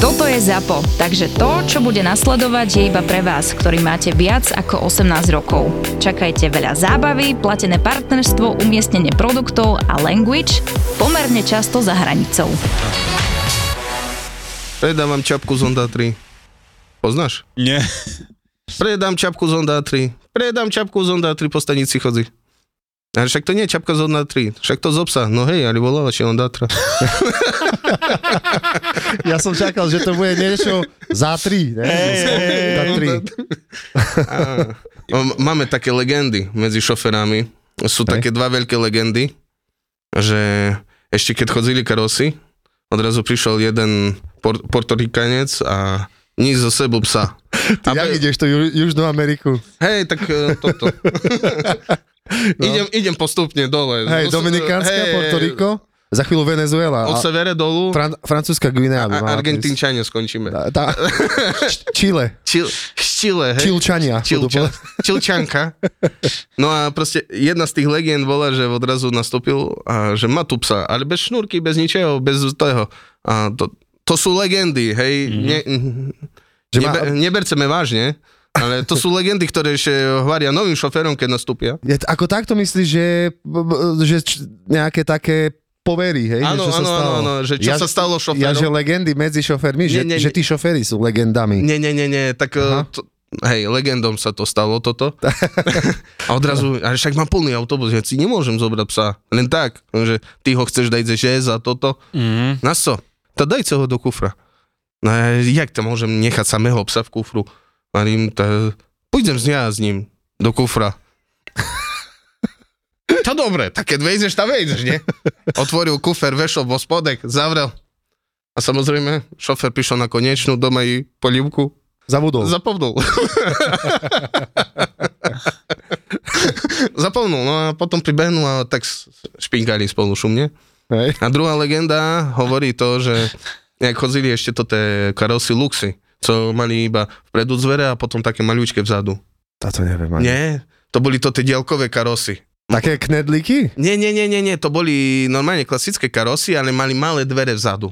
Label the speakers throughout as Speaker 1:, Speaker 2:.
Speaker 1: Toto je ZAPO, takže to, čo bude nasledovať, je iba pre vás, ktorý máte viac ako 18 rokov. Čakajte veľa zábavy, platené partnerstvo, umiestnenie produktov a language pomerne často za hranicou.
Speaker 2: Predávam čapku z Honda 3. Poznáš?
Speaker 3: Nie.
Speaker 2: Predám čapku z Honda 3. Predám čapku z Honda 3 po stanici chodzi. Ale však to nie je čapka z Honda 3, však to z obsa. No hej, ale volala si Honda 3.
Speaker 4: Ja som čakal, že to bude niečo za tri. Ne? Za tri.
Speaker 2: Máme také legendy medzi šoferami. Sú
Speaker 4: Hej.
Speaker 2: také dva veľké legendy, že ešte keď chodzili karosy, odrazu prišiel jeden por- portorikanec a nič zo sebou psa.
Speaker 4: Ty jak ideš to Ju- Južnú Ameriku?
Speaker 2: Hej, tak e, toto.
Speaker 4: No.
Speaker 2: idem, idem postupne dole.
Speaker 4: Hej,
Speaker 2: Os-
Speaker 4: Dominikánska,
Speaker 2: hej,
Speaker 4: Puerto Rico, za chvíľu Venezuela.
Speaker 2: Od severe dolu
Speaker 4: Fran- francúzska Guinea
Speaker 2: a
Speaker 4: mala
Speaker 2: Argentínčania skončíme.
Speaker 4: Tá, Č- Chile.
Speaker 2: Čile, hej.
Speaker 4: Čilčania.
Speaker 2: Čilča. Čilčanka. No a proste jedna z tých legend bola, že odrazu nastúpil a že má tu psa, ale bez šnúrky, bez ničeho, bez toho. A to, to sú legendy, hej. Mm-hmm. Ne, nebe, neberceme vážne, ale to sú legendy, ktoré ešte hovoria novým šoférom, keď nastúpia.
Speaker 4: Je, ako takto myslíš, že, že č- nejaké také povery, hej?
Speaker 2: Áno,
Speaker 4: že čo sa
Speaker 2: áno,
Speaker 4: stalo?
Speaker 2: áno, áno, že čo sa stalo šoférom.
Speaker 4: Ja, že legendy medzi šoférmi, že,
Speaker 2: Nie,
Speaker 4: že
Speaker 2: nie.
Speaker 4: tí šoféry sú legendami.
Speaker 2: Nie, nie, nie, nie, tak
Speaker 4: Aha.
Speaker 2: to, hej, legendom sa to stalo toto. A odrazu, ale však mám plný autobus, ja si nemôžem zobrať psa. Len tak, že ty ho chceš dať že za toto.
Speaker 3: Mm.
Speaker 2: Na co? To dajte ho do kufra. No a jak to môžem nechať samého psa v kufru? Marím, to... Pôjdem z ja s ním do kufra. To dobre, tak keď vejdeš, tam vejdeš, nie? Otvoril kufer, vešol vo spodek, zavrel. A samozrejme, šofer prišiel na konečnú, doma jej polivku,
Speaker 4: Zabudol.
Speaker 2: Zapomnul. Zapomnul, no a potom pribehnul a tak špinkali spolu šumne.
Speaker 4: Hej.
Speaker 2: A druhá legenda hovorí to, že jak chodzili ešte to tie karosy Luxy, co mali iba vpredu dvere a potom také malúčke vzadu.
Speaker 4: Táto neviem. ani.
Speaker 2: Nie, to boli to tie diaľkové karosy.
Speaker 4: Také knedlíky?
Speaker 2: Nie, nie, nie, nie, nie, to boli normálne klasické karosy, ale mali malé dvere vzadu.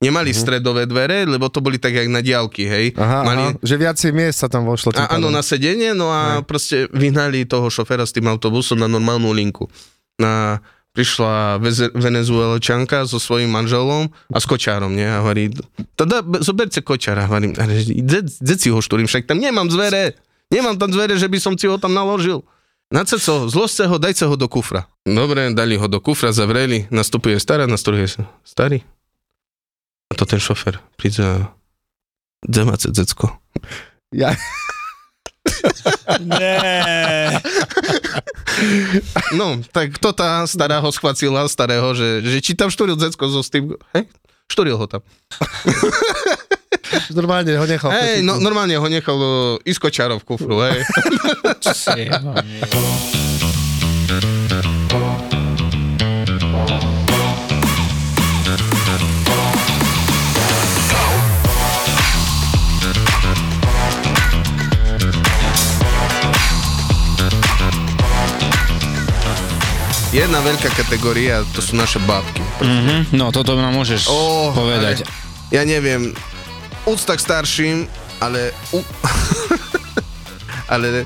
Speaker 2: Nemali
Speaker 4: Mhm.
Speaker 2: stredové dvere, lebo to boli tak jak na diálky, hej.
Speaker 4: Aha,
Speaker 2: mali,
Speaker 4: aha, že viacej miest sa tam vošlo.
Speaker 2: A, áno, na sedenie, no a proste vyhnali toho šoféra s tým autobusom na normálnu linku. A prišla venezuelčanka so svojím manželom a s kočárom, nie? A hovorí, teda be- zoberte kočára. Hovorím, kde si ho štúrim, však tam nemám zvere. Nemám tam zvere, že by som si ho tam naložil. Na co, zložte ho, dajte ho do kufra. Dobre, dali ho do kufra, zavreli, nastupuje stará, nastupuje sa starý. A to ten šofér príde kde máte decko?
Speaker 4: Ja,
Speaker 3: Nie.
Speaker 2: No, tak to tá stará ho schvacila, starého, že, že či tam štúril decko so s tým, hej? Štúril ho tam.
Speaker 4: normálne ho nechal.
Speaker 2: Hej, no, normálne ho nechal uh, ísť kočárov v kufru, hej. Jedna veľká kategória, to sú naše bábky.
Speaker 3: Mhm, no toto nám môžeš
Speaker 2: Ó,
Speaker 3: povedať.
Speaker 2: Ale, ja neviem, úcta k starším, ale... U... ale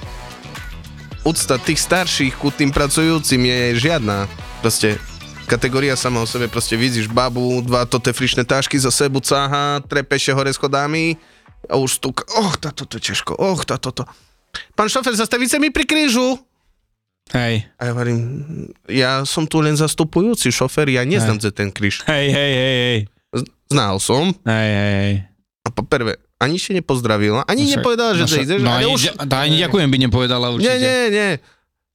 Speaker 2: úcta tých starších ku tým pracujúcim je žiadna. Proste kategória sama o sebe, proste vidíš babu, dva tote frišné tášky za sebu cáha, trepeše hore schodami a už stúka, och, táto to je ťažko, och, táto to. Pán šofer, zastavíte mi pri krížu?
Speaker 3: Hej,
Speaker 2: A ja hovorím, ja som tu len zastupujúci šofer, ja neznám za ten kríž.
Speaker 3: hej, hej, hej, hej.
Speaker 2: Znal som,
Speaker 3: Hej, hej, hej.
Speaker 2: A po prvé, ani ešte nepozdravila, ani
Speaker 3: Však-
Speaker 2: nepovedala, že
Speaker 3: no,
Speaker 2: no,
Speaker 3: však-
Speaker 2: ideš,
Speaker 3: no,
Speaker 2: ale
Speaker 3: ani,
Speaker 2: už...
Speaker 3: tá ani ďakujem by nepovedala
Speaker 2: Nie,
Speaker 3: určite.
Speaker 2: nie, nie.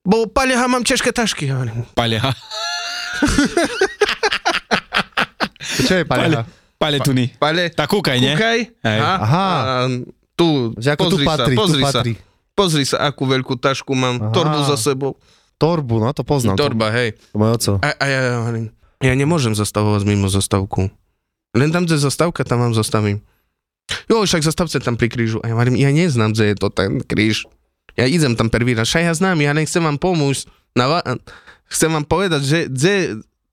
Speaker 2: Bo paleha, mám ťažké tašky. Hovorím.
Speaker 3: Paleha.
Speaker 4: Čo je, pane?
Speaker 3: Paletuny.
Speaker 2: Pale,
Speaker 3: Tak kúkaj, nie?
Speaker 2: kúkaj.
Speaker 3: Hej.
Speaker 4: Aha.
Speaker 2: A, tu,
Speaker 4: Že ako tu
Speaker 2: pozri
Speaker 4: patrí,
Speaker 2: sa, pozri
Speaker 4: tu
Speaker 2: sa. Pozri sa, akú veľkú tašku mám,
Speaker 4: Aha.
Speaker 2: torbu za sebou.
Speaker 4: Torbu, no to poznám.
Speaker 2: Torba, hej.
Speaker 4: To môj oco.
Speaker 2: A, a ja, ja hovorím, ja nemôžem zastavovať mimo zastavku. Len tam, kde je zastavka, tam vám zastavím. Jo, však zastavce tam pri krížu. A ja hovorím, ja neznám, kde je to ten kríž. Ja idem tam prvý raz. Však ja znám, ja nechcem vám pomôcť. Na va- chcem vám povedať, že kde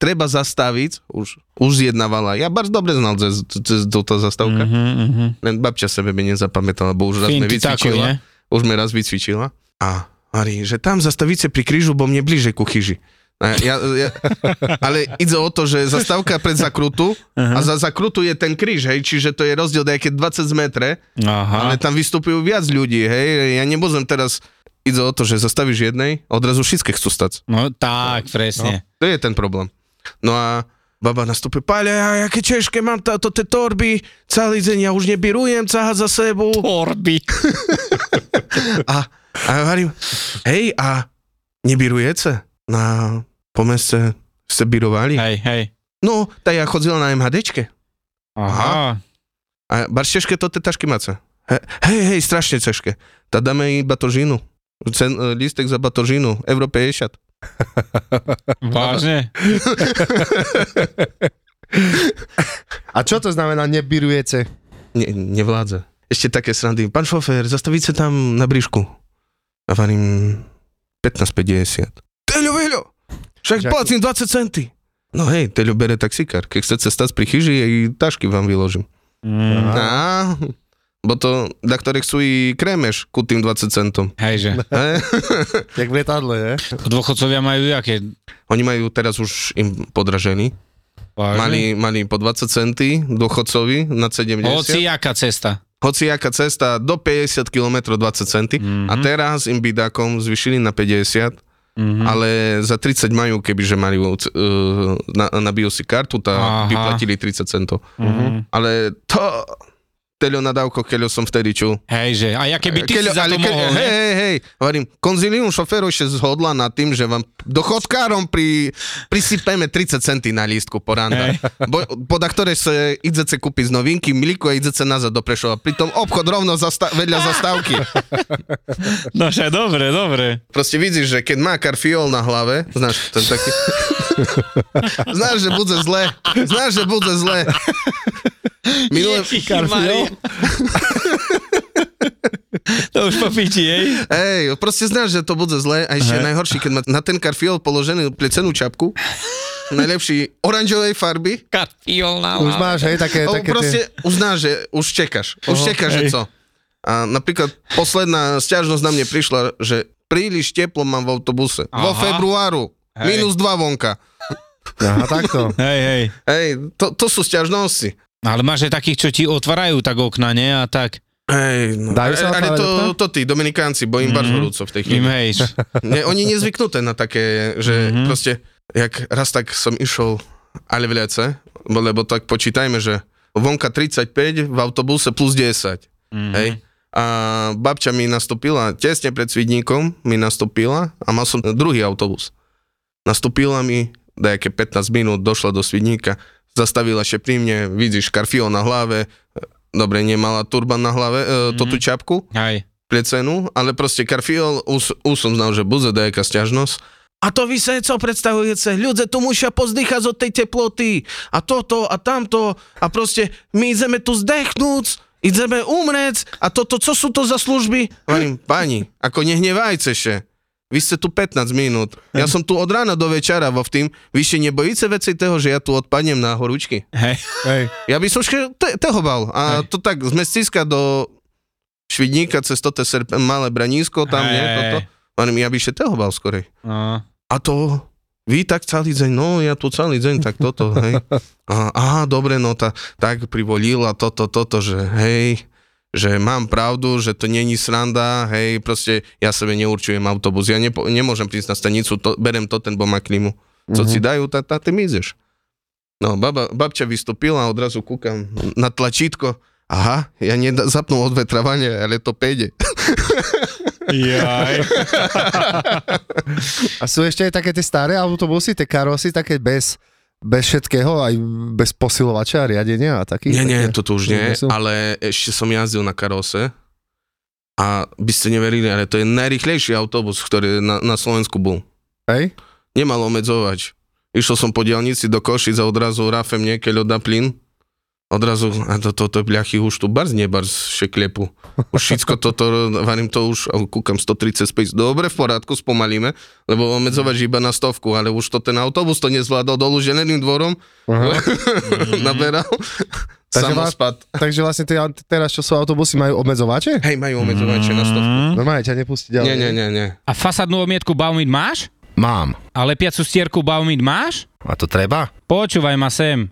Speaker 2: treba zastaviť, už, už zjednávala. Ja bardzo dobre znal, kde je tá zastavka.
Speaker 3: Mhm, mhm.
Speaker 2: Len babča sebe by nezapamätala, bo už raz
Speaker 3: tako,
Speaker 2: vycvičila. Už sme raz vycvičila. A hovorí, že tam zastavíte pri krížu, bo mne bližej ku chyži. Ja, ja, ale ide o to, že zastávka pred zakrutu a za zakrutu je ten kríž, hej, čiže to je rozdiel nejaké 20 metre,
Speaker 3: Aha.
Speaker 2: ale tam vystupujú viac ľudí, hej, ja nemôžem teraz, ide o to, že zastavíš jednej, odrazu všetky chcú stať.
Speaker 3: No tak, presne.
Speaker 2: To je ten problém. No a baba nastupuje, pále, a aké ťažké mám táto tie torby, celý deň ja už nebirujem, cáhať za sebou.
Speaker 3: Torby.
Speaker 2: A, a ja hovorím, hej, a nebirujete? Na, po meste ste birovali?
Speaker 3: Hej, hej.
Speaker 2: No, tak ja chodila na MHDčke.
Speaker 3: Aha.
Speaker 2: A bar ťažké to tie tašky máte. He, hej, hej, strašne ťažké. Tak dáme jej batožinu. Cen, e, lístek za batožinu, euro 50.
Speaker 3: Vážne?
Speaker 4: A čo to znamená nebirujete?
Speaker 2: Ne, nevládze. Ešte také srandy. Pán šofér, zastavíte tam na bríšku. A varím 15,50. Teľo, veľo! Však platím 20 centy. No hej, Teľo bere taxikár. Keď chcete stať pri chyži, aj tašky vám vyložím.
Speaker 3: Mm.
Speaker 2: Bo to, da ktoré chcú i krémeš ku tým 20 centom.
Speaker 3: Hejže.
Speaker 2: He?
Speaker 4: Jak v letadle, je?
Speaker 3: Dôchodcovia majú jaké?
Speaker 2: Oni majú teraz už im podražený.
Speaker 3: Vážne?
Speaker 2: Mali, mali po 20 centy dôchodcovi na 70.
Speaker 3: Hoci jaká cesta.
Speaker 2: Hociaká cesta do 50 km 20 centy.
Speaker 3: Mhm.
Speaker 2: A teraz im bidákom zvyšili na 50,
Speaker 3: Mhm.
Speaker 2: ale za 30 majú, kebyže majú uh, na, nabijú si kartu, tá
Speaker 3: Aha.
Speaker 2: by platili 30 centov.
Speaker 3: Mhm.
Speaker 2: Ale to... Teľo nadávko, keľo som vtedy čul.
Speaker 3: Hejže. A ja keby ty si za to mohol,
Speaker 2: hej, hej, hej, hovorím, konzilium šoférov ešte zhodla nad tým, že vám dochodkárom pri, prisypeme 30 centy na lístku po randa.
Speaker 3: Hej.
Speaker 2: Bo, poda ktoré sa idete kúpiť z novinky, milíku a idete nazad do Prešova. Pritom obchod rovno zasta- vedľa zastávky.
Speaker 3: No však dobre, dobre.
Speaker 2: Proste vidíš, že keď má karfiol na hlave, znáš, ten taký... znáš, že bude zle. Znáš, že bude zle.
Speaker 3: Karfiol. to už po piči, hej?
Speaker 2: Hej, proste znáš, že to bude zle a ešte najhorší, keď má na ten karfiol položený plecenú čapku, najlepší oranžovej farby,
Speaker 3: Karfiol na
Speaker 4: Už máš, hej, také, také
Speaker 2: proste už znáš, že už čekáš. Už
Speaker 3: Oho,
Speaker 2: čekáš, že co. A napríklad posledná stiažnosť na mne prišla, že príliš teplo mám v autobuse. Vo
Speaker 3: Aha.
Speaker 2: februáru.
Speaker 3: Hej.
Speaker 2: Minus 2 vonka.
Speaker 4: tie... Aha, takto.
Speaker 3: Hej, hej.
Speaker 2: Hej, to, to sú stiažnosti.
Speaker 3: Ale máš aj takých, čo ti otvárajú tak okna, nie? A tak
Speaker 2: Hej, no.
Speaker 4: Dajú sa
Speaker 2: ale to, to tí, Dominikánci, bo im
Speaker 3: Mhm.
Speaker 2: mm. horúco v tej chvíli. Ne, oni nezvyknuté na také, že
Speaker 3: Mhm.
Speaker 2: mm-hmm. proste, jak raz tak som išiel ale v lece, bo- lebo tak počítajme, že vonka 35, v autobuse plus 10.
Speaker 3: Mhm.
Speaker 2: Hej. A babča mi nastúpila, tesne pred Svidníkom mi nastúpila a mal som druhý autobus. Nastúpila mi, dajaké 15 minút, došla do Svidníka, zastavila ešte pri mne, vidíš, karfiol na hlave, dobre, nemala turban na hlave, mm-hmm. to tú čapku,
Speaker 3: Hej.
Speaker 2: pre cenu, ale proste Carfiol, už, už som znal, že bude nejaká stiažnosť. A to vy sa co predstavujete? Ľudia tu musia pozdychať od tej teploty a toto a tamto a proste my ideme tu zdechnúť, ideme umrieť a toto, co sú to za služby? Hovorím, pani, ako nehnevajte še. Vy ste tu 15 minút. Ja som tu od rána do večera vo v tým. Vy ešte nebojíte veci toho, že ja tu odpadnem na horúčky?
Speaker 3: Hej.
Speaker 4: Hej.
Speaker 2: Ja by som ške, te, toho bal. A
Speaker 3: Hej.
Speaker 2: to tak z mestiska do Švidníka cez toto serp- malé branísko tam,
Speaker 3: Hej,
Speaker 2: nie, toto. Hovorím, ja by ešte toho bal skorej.
Speaker 3: No.
Speaker 2: A to, vy tak celý deň, no ja tu celý deň, tak toto, hej. A, aha, dobre, no ta, tak privolila toto, toto, že hej, že mám pravdu, že to není sranda, hej, proste ja sebe neurčujem autobus, ja nepo, nemôžem prísť na stanicu, to, berem to, ten bo má klimu. Co
Speaker 4: Mhm.
Speaker 2: si dajú, tá, tá, tým ideš. No, baba, babča vystúpila a odrazu kúkam na tlačítko, aha, ja nezapnú odvetravanie, ale to pejde.
Speaker 3: Jaj.
Speaker 4: A sú ešte aj také tie staré autobusy, tie karosy, také bez, Bez všetkého, aj bez posilovača, riadenia a takých?
Speaker 2: Nie, nie, toto už nie,
Speaker 4: sú?
Speaker 2: ale ešte som jazdil na karose a by ste neverili, ale to je najrychlejší autobus, ktorý na, na Slovensku bol.
Speaker 4: Hej?
Speaker 2: Nemal omedzovač. Išiel som po diálnici do Košic a odrazu rafem niekeľ odda plyn. Odrazu, a to, toto bľachy už tu barz, nebarz šeklepu. Už všetko toto, varím to už, kúkam 135, dobre, v poriadku, spomalíme, lebo omedzovač iba na stovku, ale už to ten autobus to nezvládol dolu želeným dvorom,
Speaker 4: Aha.
Speaker 2: naberal,
Speaker 4: Takže vás-
Speaker 2: samospad.
Speaker 4: Takže vlastne tie, teraz, čo sú autobusy, majú obmedzovače?
Speaker 2: Hej, majú omedzovače na stovku.
Speaker 3: Mm.
Speaker 4: Normálne ťa nepustí ďalej.
Speaker 2: Nie, nie, nie, nie.
Speaker 3: A fasadnú omietku Baumit máš?
Speaker 4: Mám.
Speaker 3: A lepiacu stierku Baumit máš?
Speaker 4: A to treba?
Speaker 3: Počúvaj ma sem.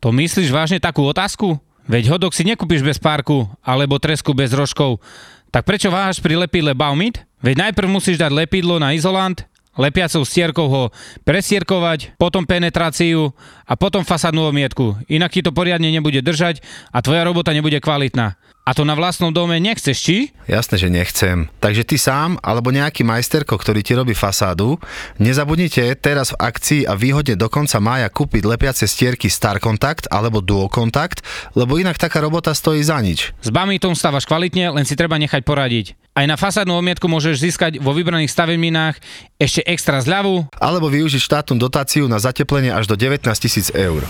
Speaker 3: To myslíš vážne takú otázku? Veď hodok si nekúpiš bez párku, alebo tresku bez rožkov. Tak prečo váhaš pri lepidle Baumit? Veď najprv musíš dať lepidlo na izolant, lepiacou stierkou ho presierkovať, potom penetráciu a potom fasadnú omietku. Inak ti to poriadne nebude držať a tvoja robota nebude kvalitná. A to na vlastnom dome nechceš, či?
Speaker 4: Jasné, že nechcem. Takže ty sám, alebo nejaký majsterko, ktorý ti robí fasádu, nezabudnite teraz v akcii a výhodne do konca mája kúpiť lepiace stierky Star Contact alebo Dual Contact, lebo inak taká robota stojí za nič.
Speaker 3: S Bamitom stávaš kvalitne, len si treba nechať poradiť. Aj na fasádnu omietku môžeš získať vo vybraných stavebninách ešte extra zľavu
Speaker 4: Alebo využiť štátnu dotáciu na zateplenie až do 19 tisíc eur.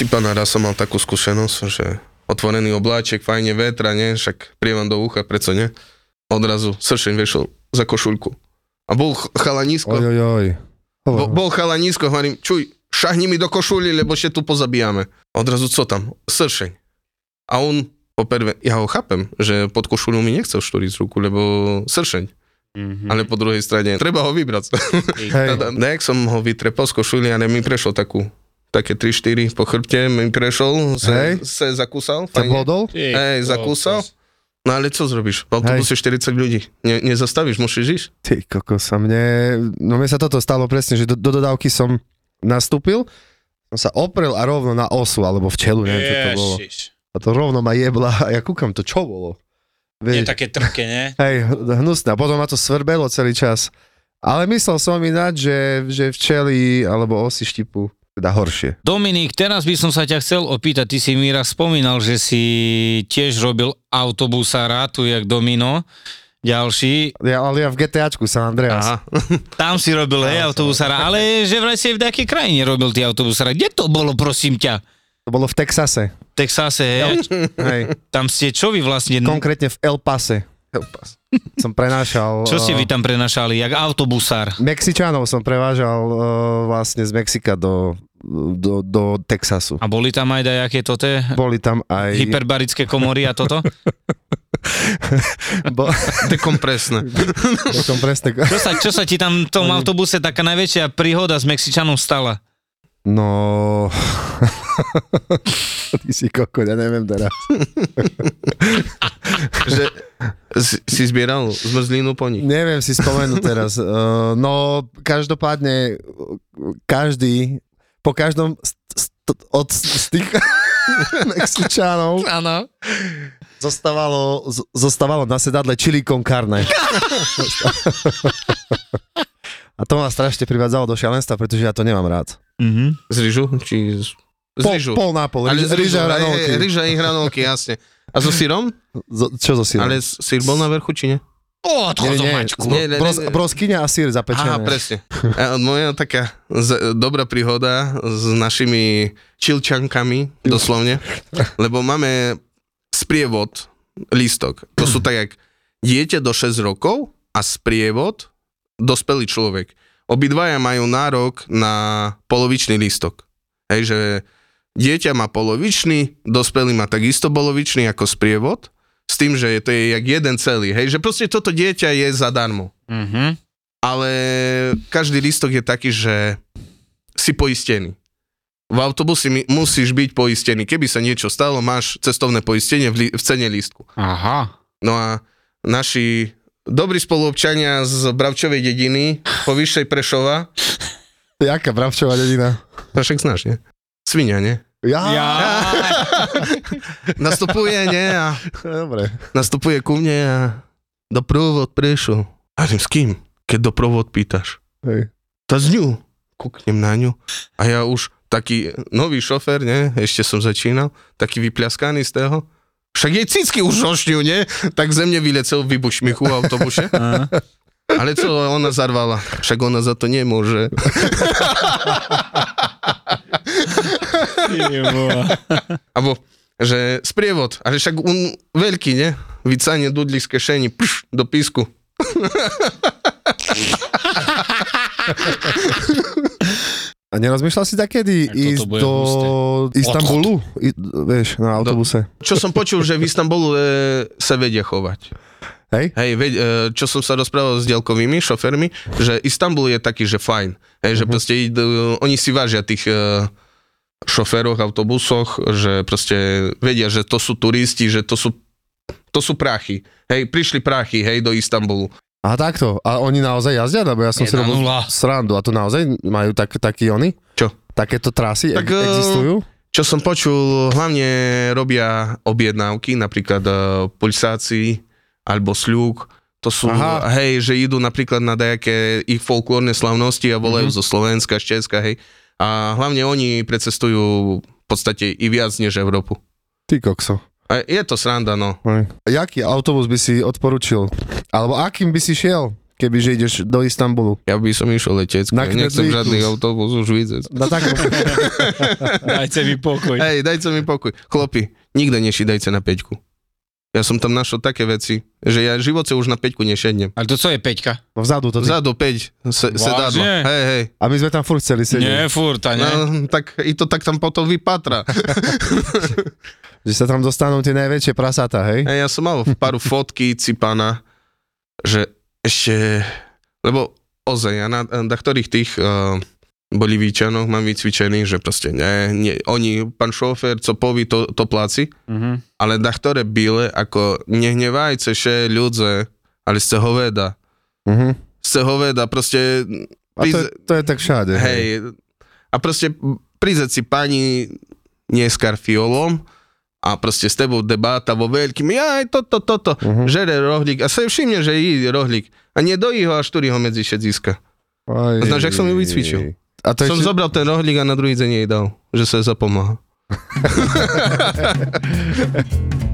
Speaker 2: Cipana raz som mal takú skúsenosť, že otvorený obláček, fajne vetra, nie? Však prievan do ucha, preco nie? Odrazu sršeň vešiel za košuľku. A bol ch- chalanísko,
Speaker 4: Oj, oj, oj.
Speaker 2: bo, bol chalanísko, hovorím, čuj, šahni mi do košuly, lebo ešte tu pozabíjame. Odrazu co tam? Sršeň. A on, poprvé, ja ho chápem, že pod košuľu mi nechcel štúriť z ruku, lebo sršeň.
Speaker 3: Mm-hmm.
Speaker 2: Ale po druhej strane, treba ho vybrať.
Speaker 4: Hej.
Speaker 2: Teda, nejak som ho vytrepal z košuly, ale mi prešiel takú, také 3-4 po chrbte, mi prešiel,
Speaker 4: Hej.
Speaker 2: se, se zakúsal.
Speaker 4: Bodol?
Speaker 2: Hej, zakúsal. No ale co zrobíš? V autobuse 40 ľudí. Ne, nezastavíš, musíš ísť?
Speaker 4: Ty kokos, a mne, no mne sa toto stalo presne, že do, do dodávky som nastúpil, som sa oprel a rovno na osu, alebo v čelu, neviem, čo to bolo. A to rovno ma jebla a ja kúkam, to čo bolo?
Speaker 3: Je
Speaker 4: Vieš,
Speaker 3: také trpké, ne?
Speaker 4: hej, hnusné. A potom ma to svrbelo celý čas. Ale myslel som ináč, že, že včely alebo osy štipu teda horšie.
Speaker 3: Dominik, teraz by som sa ťa chcel opýtať, ty si mi raz spomínal, že si tiež robil autobusára, tu jak Domino, ďalší.
Speaker 4: Ja, ale ja v GTAčku San Andreas.
Speaker 2: Aha.
Speaker 3: Tam si robil, hej, autobusára, ale že vraj si v nejakej krajine robil tie autobusára. Kde to bolo, prosím ťa?
Speaker 4: To bolo v Texase.
Speaker 3: V Texase, hej?
Speaker 4: Hej.
Speaker 3: Tam ste čo vy vlastne...
Speaker 4: Konkrétne v El Pase. Som prenášal...
Speaker 3: Čo ste
Speaker 4: eh,
Speaker 3: vy tam prenašali, jak autobusár?
Speaker 4: Mexičanov som prevážal uh, vlastne z Mexika do, do, do Texasu.
Speaker 3: A boli tam aj dajaké toto?
Speaker 4: Boli tam aj...
Speaker 3: Hyperbarické komory a toto?
Speaker 4: Bo,
Speaker 2: Dekompresné.
Speaker 4: som presne...
Speaker 3: Čo sa, čo sa ti tam v tom autobuse taká najväčšia príhoda s Mexičanom stala?
Speaker 4: No... Ty si koko, ja neviem teraz.
Speaker 2: že si, si zbieral zmrzlinu po nich.
Speaker 4: Neviem si spomenúť teraz. Uh, no, každopádne, uh, každý, po každom st- st- od z tých Mexičanov
Speaker 3: Áno.
Speaker 4: zostávalo, z- zostávalo na sedadle chili con carne. A to ma strašne privádzalo do šialenstva, pretože ja to nemám rád.
Speaker 3: Mhm.
Speaker 2: Z ryžu? Či z, z
Speaker 4: Pol,
Speaker 2: ryžu?
Speaker 4: pol na pol,
Speaker 2: Ale z
Speaker 4: ryža
Speaker 2: aj-
Speaker 4: hranolky.
Speaker 2: ryža i hranolky, jasne. A so sírom?
Speaker 4: Zo- Čo zo sírom?
Speaker 2: Ale s- sír bol na vrchu, či nie?
Speaker 3: Do
Speaker 4: nie, bro,
Speaker 2: Nie, nie,
Speaker 4: bros,
Speaker 2: nie.
Speaker 4: broskyňa a sír zapečené.
Speaker 2: Aha, presne. A moja taká z, dobrá príhoda s našimi čilčankami, doslovne, lebo máme sprievod, lístok. To sú tak, jak dieťa do 6 rokov a sprievod, dospelý človek. Obidvaja majú nárok na polovičný lístok. Hej, že dieťa má polovičný, dospelý má takisto polovičný ako sprievod, s tým, že to je jak jeden celý. Hej, že proste toto dieťa je zadarmo
Speaker 3: Mhm.
Speaker 2: ale každý lístok je taký, že si poistený. V autobuse musíš byť poistený. Keby sa niečo stalo, máš cestovné poistenie v, li- v cene lístku.
Speaker 3: Aha.
Speaker 2: No a naši dobrí spoluobčania z Bravčovej dediny, po vyššej Prešova,
Speaker 4: Jaká bravčová dedina?
Speaker 2: to však znáš, nie? Svinia, nie?
Speaker 4: Ja.
Speaker 3: Ja.
Speaker 2: Nastupuje, nie? A
Speaker 4: Dobre.
Speaker 2: nastupuje ku mne a doprovod prišiel. A s kým? Keď doprovod pýtaš.
Speaker 4: Hej.
Speaker 2: Tá z ňu. kúknem na ňu a ja už taký nový šofer, ne, ešte som začínal, taký vypliaskaný z toho, však jej cicky už rošňujú, nie? Tak ze mne vylecel vybuš mi v autobuse. Ale co ona zarvala? Však ona za to nemôže. Abo, že sprievod, ale však on veľký, ne? Vycanie dudli z kešení, pš, do písku.
Speaker 5: A nerozmýšľal si takedy ísť do Istanbulu? I, vieš, na autobuse.
Speaker 2: Čo som počul, že v Istanbulu e, sa vedia chovať.
Speaker 5: Hej?
Speaker 2: Hej, veď, e, čo som sa rozprával s dielkovými šofermi, že Istanbul je taký, že fajn. Hej, že proste idú, oni si vážia tých e, šoféroch, autobusoch, že proste vedia, že to sú turisti, že to sú, to sú prachy. Hej, prišli prachy, hej, do Istanbulu.
Speaker 5: A takto. A oni naozaj jazdia? Lebo ja som si
Speaker 3: Jedna
Speaker 5: robil
Speaker 3: nula.
Speaker 5: srandu. A to naozaj majú tak, taký oni?
Speaker 2: Čo?
Speaker 5: Takéto trasy
Speaker 2: Tak,
Speaker 5: existujú?
Speaker 2: Čo som počul, hlavne robia objednávky, napríklad uh, pulsácií alebo sľúk. To sú,
Speaker 5: Aha.
Speaker 2: hej, že idú napríklad na nejaké ich folklórne slavnosti a volajú
Speaker 5: Mhm.
Speaker 2: zo Slovenska, z Česka, hej. A hlavne oni precestujú v podstate i viac než Európu.
Speaker 5: Ty kokso.
Speaker 2: A je to sranda, no.
Speaker 5: Hej. Jaký autobus by si odporučil? Alebo akým by si šiel, keby že ideš do Istanbulu?
Speaker 2: Ja by som išiel letecky,
Speaker 5: Na
Speaker 2: ja nechcem žiadny autobus už vidieť.
Speaker 5: Na takom...
Speaker 3: Dajte mi pokoj.
Speaker 2: Hej, dajte mi pokoj. Chlopi, nikde nešidajte na peťku. Ja som tam našiel také veci, že ja v živote už na peťku nešednem.
Speaker 3: Ale to co je Peťka?
Speaker 5: No vzadu to ty.
Speaker 2: Vzadu 5 se, sedadla.
Speaker 3: Vážne?
Speaker 2: Hej, hej.
Speaker 5: A my sme tam furt chceli sedieť.
Speaker 3: Nie, furt, a nie.
Speaker 2: No, tak i to tak tam potom vypatra.
Speaker 5: Že sa tam dostanú tie najväčšie prasata, hej?
Speaker 2: Hej, ja som mal pár fotky cipana, že ešte, lebo ozaj, ja na, na ktorých tých uh, Bolívičanoch mám vycvičených, že proste nie, nie, oni, pán šofér, co poví, to, to pláci,
Speaker 3: Mhm.
Speaker 2: ale na ktoré byle, ako nehnevajce še ľudze, ale z hoveda.
Speaker 5: Uh-huh.
Speaker 2: Z hoveda, proste
Speaker 5: A to, je, to je tak všade.
Speaker 2: Hej, a proste prísť si pani nie s karfiolom a proste s tebou debáta vo veľkým, aj toto, toto,
Speaker 5: Mhm.
Speaker 2: žere rohlík a sa všimne, že jí rohlík a nedojí ho, až ktorý ho medzi šedziska.
Speaker 5: Aj,
Speaker 2: Znáš, jak som ju vycvičil?
Speaker 5: A to
Speaker 2: Som
Speaker 5: ešte...
Speaker 2: zobral ten rohlík a na druhý deň jej dal, že sa zapomáha.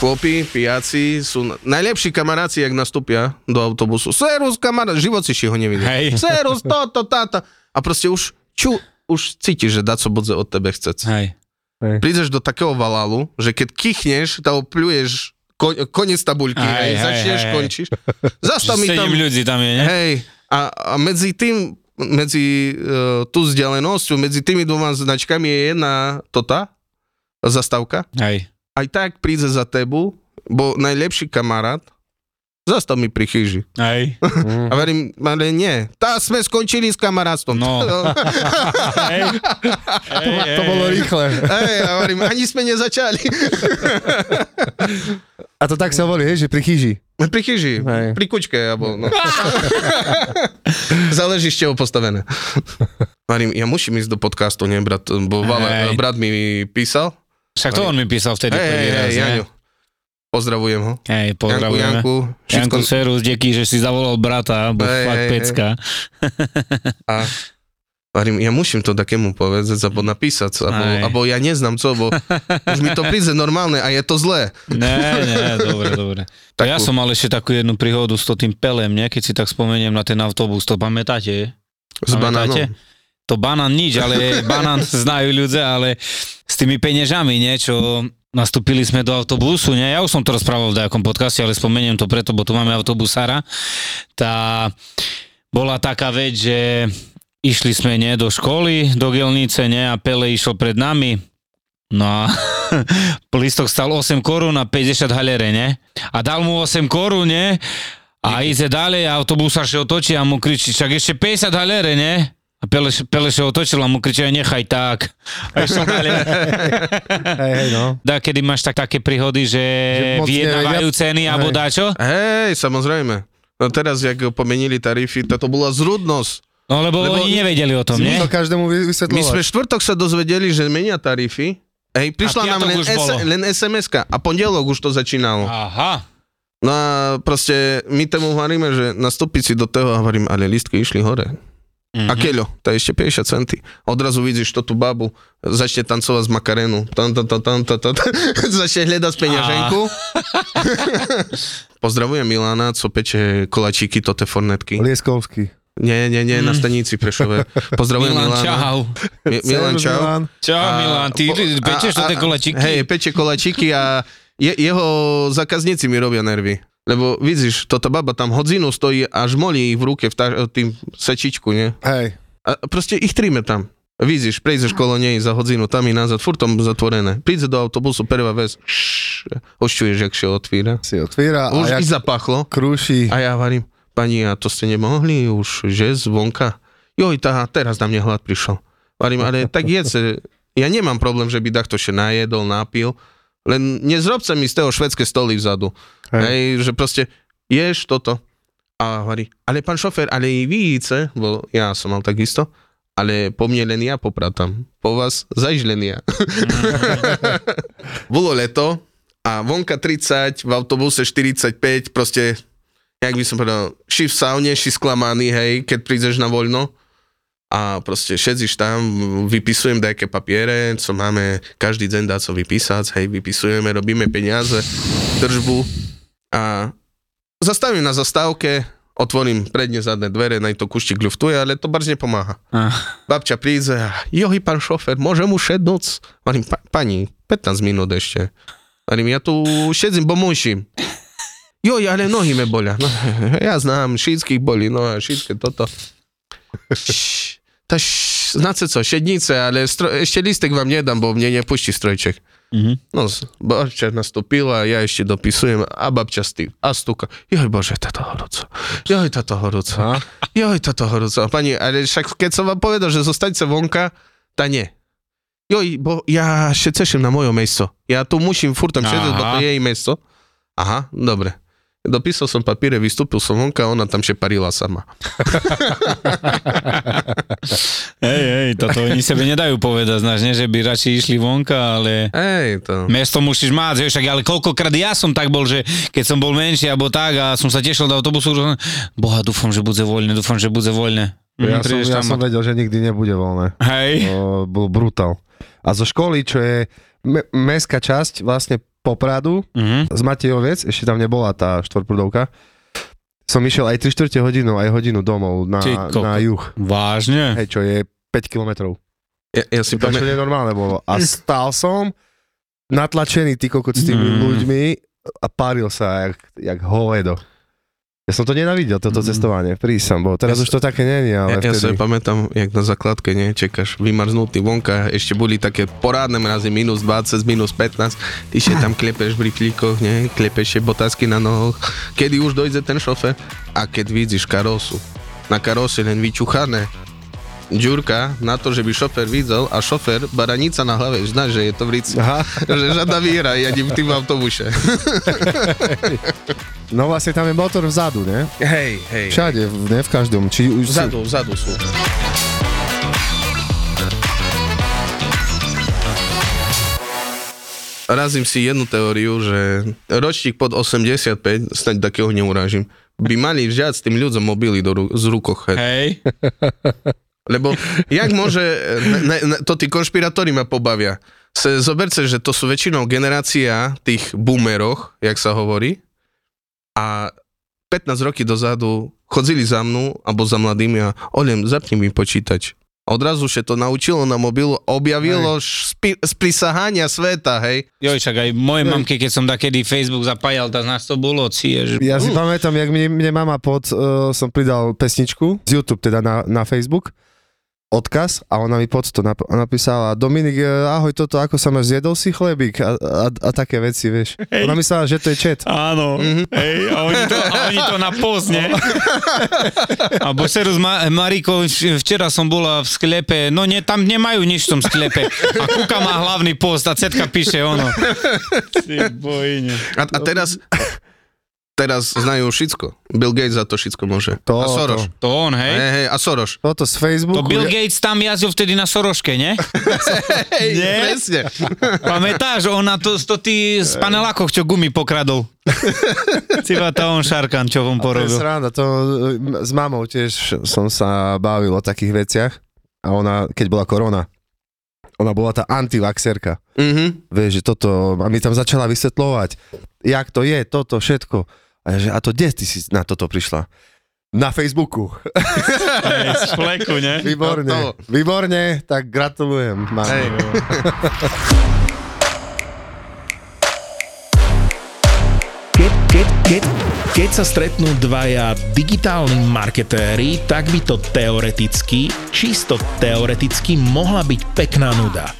Speaker 2: Chlopí, pijaci sú najlepší kamaráci, jak nastúpia do autobusu. Serus, kamarát, život si ho nevidel.
Speaker 3: Hej.
Speaker 2: Serus, toto, táto. A proste už, ču, už cítiš, že daco budze od tebe chce.
Speaker 3: Hej.
Speaker 2: prídeš do takého valalu, že keď kichneš, to pljuješ ko, koniec tabuľky,
Speaker 3: Aj,
Speaker 2: hej,
Speaker 3: hej,
Speaker 2: začneš,
Speaker 3: hej.
Speaker 2: končíš. Zastav mi tam,
Speaker 3: ľudí tam je, ne?
Speaker 2: hej, a, a medzi tým, medzi uh, tú vzdialenosťou, medzi tými dvoma značkami je jedna tota, zastávka.
Speaker 3: Hej.
Speaker 2: Aj tak príde za tebu, bo najlepší kamarát, zastav mi pri chyži.
Speaker 3: Hej.
Speaker 2: A verím, ale nie, tá sme skončili s kamarátstvom.
Speaker 3: No. Hej.
Speaker 5: To, to bolo rýchle.
Speaker 2: Hej, a verím, ani sme nezačali.
Speaker 5: A to tak sa hovorí, hej, že pri chyži.
Speaker 2: Pri chyži,
Speaker 5: Hej.
Speaker 2: pri kučke, alebo no. Záleží, z čeho postavené. Marím, ja musím ísť do podcastu, nie, brat, bo Vale, brat mi písal.
Speaker 3: Však to on mi písal vtedy
Speaker 2: Hej,
Speaker 3: prvý
Speaker 2: hej,
Speaker 3: raz?
Speaker 2: Jaňo. Pozdravujem ho.
Speaker 3: Hej,
Speaker 2: Janku,
Speaker 3: pozdravujeme.
Speaker 2: Janku, všetko.
Speaker 3: Janku Serus, deky, že si zavolal brata, bo
Speaker 2: Hej,
Speaker 3: fakt
Speaker 2: hej,
Speaker 3: pecka.
Speaker 2: A Marím, ja musím to takému povedať, alebo napísať, alebo, alebo ja neznám co, bo už mi to príde normálne a je to zlé.
Speaker 3: Ne, ne, dobre, dobre. To ja
Speaker 2: Takú-
Speaker 3: som mal ešte takú jednu príhodu s to tým pelem, ne? keď si tak spomeniem na ten autobus, to pamätáte?
Speaker 2: S banánom.
Speaker 3: To banán nič, ale banán znajú ľudia, ale s tými peniežami, nie, čo nastúpili sme do autobusu, nie? Ja už som to rozprával v nejakom podcaste, ale spomeniem to preto, bo tu máme autobusára. Tá bola taká vec, že išli sme nie, do školy, do gelnice, nie, a Pele išiel pred nami. No a listok stal 8 korún a 50 halere, ne? A dal mu 8 korún, ne? A ide ďalej a autobusár sa otočí a mu kričí, čak ešte 50 halere, ne? A Peleš, Peleš ho otočil a mu kričal, nechaj tak. A išiel ďalej.
Speaker 5: Hej, hej, no.
Speaker 3: Dá, kedy máš tak, také príhody, že,
Speaker 5: moc
Speaker 3: vyjednávajú ceny alebo
Speaker 5: Hej.
Speaker 3: dáčo?
Speaker 2: Hej, samozrejme. No teraz, jak pomenili tarify, to bola zrudnosť.
Speaker 3: No lebo,
Speaker 2: Lebo-
Speaker 3: oni nevedeli o tom, nie?
Speaker 5: musel každému
Speaker 2: My sme štvrtok sa dozvedeli, že menia tarify. Hej, prišla nám len,
Speaker 3: už
Speaker 2: S-
Speaker 3: bolo.
Speaker 2: len SMS-ka a pondelok už to začínalo.
Speaker 3: Aha.
Speaker 2: No a proste my tomu hovoríme, že nastúpiť si do toho a hovorím, ale lístky išli hore.
Speaker 3: Mhm.
Speaker 2: A keľo? To je ešte 50 centy. Odrazu vidíš to tú babu, začne tancovať z makarénu. Tam, tam, tam, tam, tam, tam. Začne hľadať peňaženku. Pozdravujem Milána, co peče kolačíky, tote fornetky.
Speaker 5: Lieskovský.
Speaker 2: Nie, nie, nie, na stanici Prešove. Pozdravujem
Speaker 3: Milan,
Speaker 2: Milána.
Speaker 3: čau.
Speaker 2: Mi- Milan, čau.
Speaker 5: Milan.
Speaker 3: Čau,
Speaker 2: A-
Speaker 3: Milan, ty
Speaker 2: po-
Speaker 3: pečeš
Speaker 2: a-
Speaker 3: to tie kolačiky?
Speaker 2: Hej, peče kolačiky a je, jeho zákazníci mi robia nervy. Lebo vidíš, toto baba tam hodzinu stojí a žmolí ich v ruke v tá, tým sečičku, nie?
Speaker 5: Hej.
Speaker 2: A proste ich tríme tam. Vidíš, prejdeš kolo nej za hodinu, tam i nazad, furt tam zatvorené. Príde do autobusu, prvá vec, šš, ošťuješ, jak sa otvíra.
Speaker 5: Si otvíra
Speaker 2: Už
Speaker 5: a
Speaker 2: i zapachlo.
Speaker 5: krúši.
Speaker 2: A ja hovorím, pani, a to ste nemohli už, že zvonka? Joj, tá, teraz na mne hlad prišiel. Hovorím, ale tak jedz, ja nemám problém, že by takto še najedol, napil, len nezrobce mi z toho švedské stoly vzadu.
Speaker 5: Hej.
Speaker 2: Hej, že proste ješ toto. A hovorí, ale pán šofér, ale i více, bo ja som mal takisto, ale po mne len ja popratam. Po vás zaž len ja. Bolo leto a vonka 30, v autobuse 45, proste, jak by som povedal, ši v saune, ši sklamaný, hej, keď prídeš na voľno. A proste šedzíš tam, vypisujem nejaké papiere, co máme každý deň dá co vypísať, hej, vypisujeme, robíme peniaze, držbu a zastavím na zastávke, otvorím predne zadné dvere, naj to kuštík ľuftuje, ale to barz nepomáha.
Speaker 3: Ah.
Speaker 2: Babča príde a johy, pán šofer, môžem už šednúť? Hovorím, pa, pani, 15 minút ešte. Hovorím, ja tu šedzím, bo musím. Joj, ale nohy me bolia. No, ja znám, všetkých boli, no a všetké toto. Ta znáte co, šednice, ale stro, ešte listek vám nedám, bo mne nepuští strojček.
Speaker 3: Mhm.
Speaker 2: No, babča nastúpila, ja ešte dopisujem a babča stý, a stúka. Joj bože, táto horúco. Joj, táto horúco. Joj, táto horúco. Pani, ale som vám povedal, že zostaňte vonka, tá nie. Joj, bo ja ceším na moje miesto. Ja tu musím furt tam šedieť, bo to jej miesto. Aha, dobre. Dopísal som papíre, vystúpil som vonka, ona tam še parila sama.
Speaker 3: Hej, hej, toto oni sebe nedajú povedať, znáš, nie, že by radšej išli vonka, ale...
Speaker 2: Hej, to...
Speaker 3: Mesto musíš mať, vieš, ale koľkokrát ja som tak bol, že keď som bol menší alebo tak a som sa tešil do autobusu, že boha, dúfam, že bude voľné, dúfam, že bude voľné.
Speaker 5: Ja, som,
Speaker 3: Mhm, prídeš
Speaker 5: ja
Speaker 3: tam
Speaker 5: som
Speaker 3: a-
Speaker 5: vedel, že nikdy nebude voľné.
Speaker 3: Hej.
Speaker 5: To bol brutál. A zo školy, čo je me- mestská časť vlastne Popradu,
Speaker 3: Mhm.
Speaker 5: z Matejoviec, ešte tam nebola tá štvorprudovka, som išiel aj 3 čtvrte hodinu, aj hodinu domov na,
Speaker 3: Ty koko.
Speaker 5: na juh,
Speaker 3: Vážne?
Speaker 5: hej, čo je 5 kilometrov.
Speaker 2: Ja, ja si
Speaker 5: To
Speaker 2: pamätám,
Speaker 5: nenormálne bolo. A stál som natlačený ty kokot s tými
Speaker 3: Mm.
Speaker 5: ľuďmi a paril sa jak, jak hovedo. Ja som to nenavidel, toto
Speaker 3: Mm.
Speaker 5: cestovanie. Prísam, bo teraz
Speaker 2: Ja
Speaker 5: už to také není, ale
Speaker 2: ja, ja si
Speaker 5: vtedy...
Speaker 2: pamätám, jak na základke, nie, čekáš, vymarznutý vonka, ešte boli také porádne mrazy, minus 20, minus 15, ty še tam klepeš v riflíkoch, nie, klepeš botázky na nohoch, kedy už dojde ten šofer? A keď vidíš karosu, na karose len vyčuchané, Ďurka na to, že by šofer videl a šofer baranica na hlave, znáš, že je to v rici.
Speaker 5: Aha,
Speaker 2: že žiadna výhra, ja v tým autobuse.
Speaker 5: no vlastne tam je motor vzadu, ne?
Speaker 2: Hej, hej.
Speaker 5: Všade, v- ne v každom. Či už si-
Speaker 2: Vzadu, vzadu sú. Razím si jednu teóriu, že ročník pod 85, snáď takého neurážim, by mali vziať s tým ľuďom mobily do ru- z rukoch. Hej.
Speaker 3: Hej.
Speaker 2: Lebo jak môže, ne, ne, to tí konšpiratóri ma pobavia. Se, zoberce, že to sú väčšinou generácia tých boomeroch, jak sa hovorí, a 15 roky dozadu chodzili za mnou, alebo za mladými a Olem, zapni mi počítač. A odrazu še to naučilo na mobilu, objavilo špi, sprisahania sveta, hej.
Speaker 3: Joj, však aj moje mamke, keď som takedy Facebook zapájal, tak nás to bolo, cie, že...
Speaker 5: Ja si pamätám, jak mne, mne mama pod, uh, som pridal pesničku z YouTube, teda na, na Facebook
Speaker 4: odkaz a ona mi pod to nap- napísala Dominik, e, ahoj toto, ako sa máš, zjedol si chlebík a, a, a také veci, vieš.
Speaker 3: Hej.
Speaker 4: Ona myslela, že to je chat.
Speaker 3: Áno, hej, a oni to, a oni to na post, nie? Alebo seru s Ma- Marikou, vč- včera som bola v sklepe, no nie, tam nemajú nič v tom sklepe. A Kuka má hlavný post a Cetka píše ono. Ty bojine.
Speaker 2: A, a teraz, teraz znajú všetko. Bill Gates za to všetko môže.
Speaker 4: To-
Speaker 2: a Soros.
Speaker 3: To on, hej?
Speaker 2: Hej, hej, a Soros.
Speaker 4: Toto z
Speaker 3: To
Speaker 4: Facebooku.
Speaker 3: Bill
Speaker 4: ja-
Speaker 3: Gates tam jazdil vtedy na Soroške, nie?
Speaker 2: Hej,
Speaker 3: Nie?
Speaker 2: presne.
Speaker 3: Pamätáš, on na to, to ty z panelákoch, čo gumy pokradol. Civa to on šarkan, čo on
Speaker 4: To je
Speaker 3: porobil.
Speaker 4: sranda, to e, s mamou tiež som sa bavil o takých veciach a ona, keď bola korona, ona bola tá antivaxerka.
Speaker 2: Mhm.
Speaker 4: Vieš, že toto, a mi tam začala vysvetľovať, jak to je, toto, všetko. A, ja, že, a to kde ty si na toto prišla? Na Facebooku.
Speaker 3: Hej, z fleku, ne?
Speaker 4: Výborne,
Speaker 2: No
Speaker 4: výborne, tak gratulujem.
Speaker 2: Hej.
Speaker 6: Keď, keď, keď, keď sa stretnú dvaja digitálni marketéri, tak by to teoreticky, čisto teoreticky mohla byť pekná nuda.